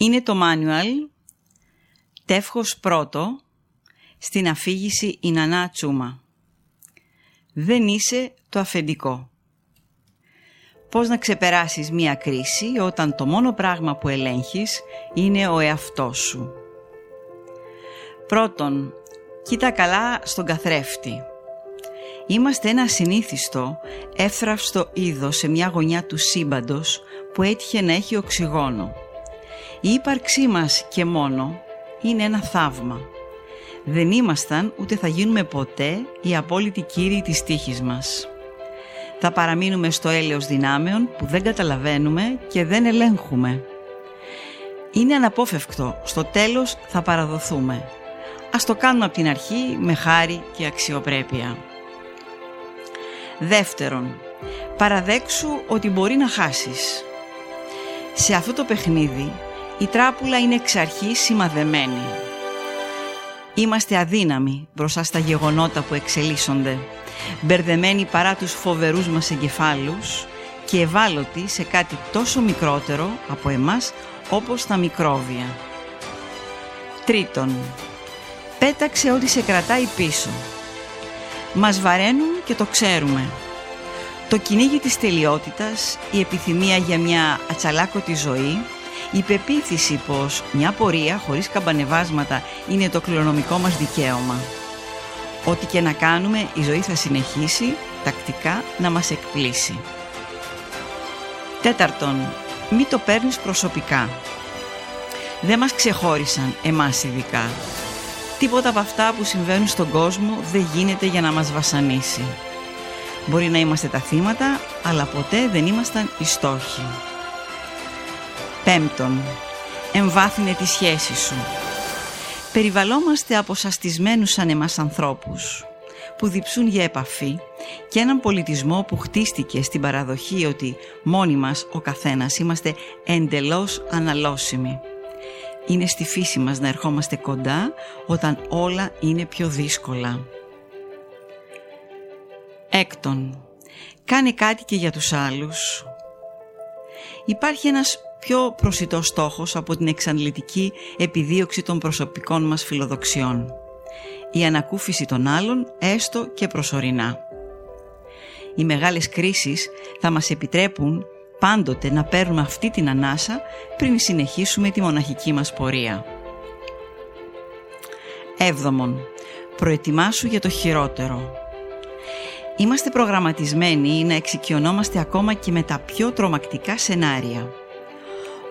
Είναι το μάνιουαλ τεύχος πρώτο στην αφήγηση η Νανά Τσούμα. Δεν είσαι το αφεντικό. Πώς να ξεπεράσεις μία κρίση όταν το μόνο πράγμα που ελέγχεις είναι ο εαυτός σου; Πρώτον, κοίτα καλά στον καθρέφτη. Είμαστε ένα συνήθιστο, εύθραυστο είδος σε μια γωνιά του σύμπαντος που έτυχε να έχει οξυγόνο. Η ύπαρξή μας και μόνο είναι ένα θαύμα. Δεν ήμασταν ούτε θα γίνουμε ποτέ οι απόλυτοι κύριοι της τύχης μας. Θα παραμείνουμε στο έλεος δυνάμεων που δεν καταλαβαίνουμε και δεν ελέγχουμε. Είναι αναπόφευκτο, στο τέλος θα παραδοθούμε. Ας το κάνουμε από την αρχή με χάρη και αξιοπρέπεια. Δεύτερον, παραδέξου ότι μπορεί να χάσεις. Σε αυτό το παιχνίδι η τράπουλα είναι εξ αρχής σημαδεμένη. Είμαστε αδύναμοι μπροστά στα γεγονότα που εξελίσσονται, μπερδεμένοι παρά τους φοβερούς μας εγκεφάλους και ευάλωτοι σε κάτι τόσο μικρότερο από εμάς όπως τα μικρόβια. Τρίτον, πέταξε ό,τι σε κρατάει πίσω. Μας βαραίνουν και το ξέρουμε. Το κυνήγι της τελειότητας, η επιθυμία για μια ατσαλάκωτη ζωή, η πεποίθηση πως μια πορεία χωρίς καμπανεβάσματα είναι το κληρονομικό μας δικαίωμα. Ό,τι και να κάνουμε η ζωή θα συνεχίσει τακτικά να μας εκπλήσει. Τέταρτον, μη το παίρνεις προσωπικά. Δεν μας ξεχώρισαν εμάς ειδικά. Τίποτα από αυτά που συμβαίνουν στον κόσμο δεν γίνεται για να μας βασανίσει. Μπορεί να είμαστε τα θύματα, αλλά ποτέ δεν ήμασταν οι στόχοι. Πέμπτον, εμβάθυνε τη σχέση σου. Περιβαλλόμαστε από σαστισμένους σαν εμάς ανθρώπους που διψούν για επαφή και έναν πολιτισμό που χτίστηκε στην παραδοχή ότι μόνοι μας ο καθένας είμαστε εντελώς αναλώσιμοι. Είναι στη φύση μας να ερχόμαστε κοντά όταν όλα είναι πιο δύσκολα. Έκτον, κάνε κάτι και για τους άλλους. Υπάρχει ένας πιο προσιτός στόχος από την εξαντλητική επιδίωξη των προσωπικών μας φιλοδοξιών. Η ανακούφιση των άλλων έστω και προσωρινά. Οι μεγάλες κρίσεις θα μας επιτρέπουν πάντοτε να παίρνουμε αυτή την ανάσα πριν συνεχίσουμε τη μοναχική μας πορεία. Έβδομον, προετοιμάσου για το χειρότερο. Είμαστε προγραμματισμένοι να εξοικειωνόμαστε ακόμα και με τα πιο τρομακτικά σενάρια.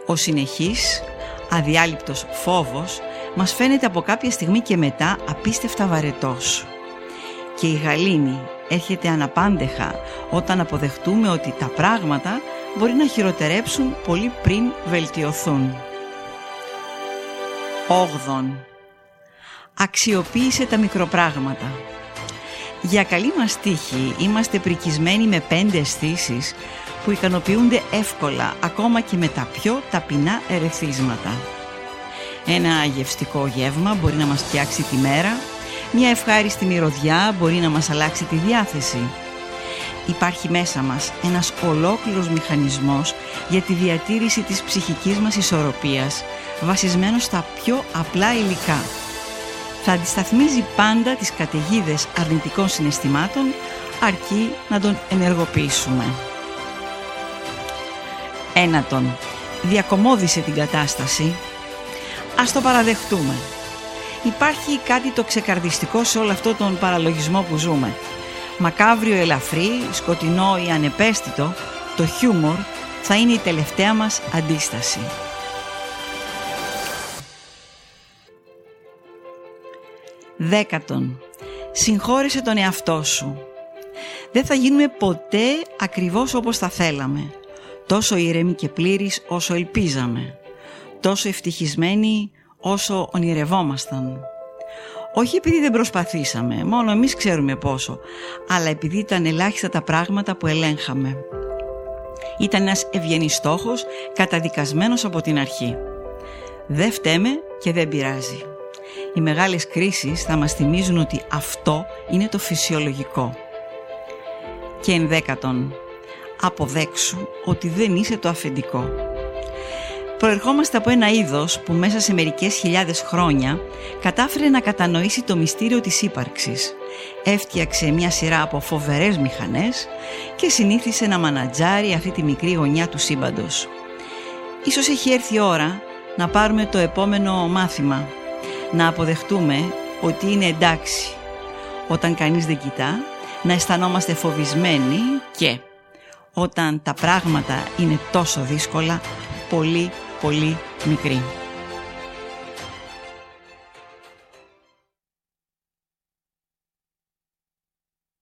Ο συνεχής, αδιάλειπτος φόβος μας φαίνεται από κάποια στιγμή και μετά απίστευτα βαρετός. Και η γαλήνη έρχεται αναπάντεχα όταν αποδεχτούμε ότι τα πράγματα μπορεί να χειροτερέψουν πολύ πριν βελτιωθούν. 8. Αξιοποίησε τα μικροπράγματα. Για καλή μας τύχη είμαστε πρικισμένοι με πέντε αισθήσεις που ικανοποιούνται εύκολα ακόμα και με τα πιο ταπεινά ερεθίσματα. Ένα γευστικό γεύμα μπορεί να μας φτιάξει τη μέρα, μια ευχάριστη μυρωδιά μπορεί να μας αλλάξει τη διάθεση. Υπάρχει μέσα μας ένας ολόκληρος μηχανισμός για τη διατήρηση της ψυχικής μας ισορροπίας, βασισμένος στα πιο απλά υλικά. Θα αντισταθμίζει πάντα τις καταιγίδες αρνητικών συναισθημάτων, αρκεί να τον ενεργοποιήσουμε. Ένατον, διακομώδησε την κατάσταση. Ας το παραδεχτούμε. Υπάρχει κάτι το ξεκαρδιστικό σε όλο αυτό τον παραλογισμό που ζούμε. Μακάβριο ελαφρύ, σκοτεινό ή ανεπαίσθητο, το χιούμορ θα είναι η τελευταία μας αντίσταση. Δέκατον, συγχώρεσε τον εαυτό σου. Δεν θα γίνουμε ποτέ ακριβώς όπως θα θέλαμε τόσο ήρεμοι και πλήρης όσο ελπίζαμε, τόσο ευτυχισμένοι όσο ονειρευόμασταν. Όχι επειδή δεν προσπαθήσαμε, μόνο εμείς ξέρουμε πόσο, αλλά επειδή ήταν ελάχιστα τα πράγματα που ελέγχαμε. Ήταν ένας ευγενής στόχος, καταδικασμένος από την αρχή. Δεν φταίμε και δεν πειράζει. Οι μεγάλες κρίσεις θα μας θυμίζουν ότι αυτό είναι το φυσιολογικό. Και ενδέκατον, αποδέξου ότι δεν είσαι το αφεντικό. Προερχόμαστε από ένα είδος που μέσα σε μερικές χιλιάδες χρόνια κατάφερε να κατανοήσει το μυστήριο της ύπαρξης. Έφτιαξε μια σειρά από φοβερές μηχανές και συνήθισε να μανατζάρει αυτή τη μικρή γωνιά του σύμπαντος. Ίσως έχει έρθει η ώρα να πάρουμε το επόμενο μάθημα. Να αποδεχτούμε ότι είναι εντάξει. Όταν κανείς δεν κοιτά, να αισθανόμαστε φοβισμένοι και όταν τα πράγματα είναι τόσο δύσκολα, πολύ πολύ μικρή.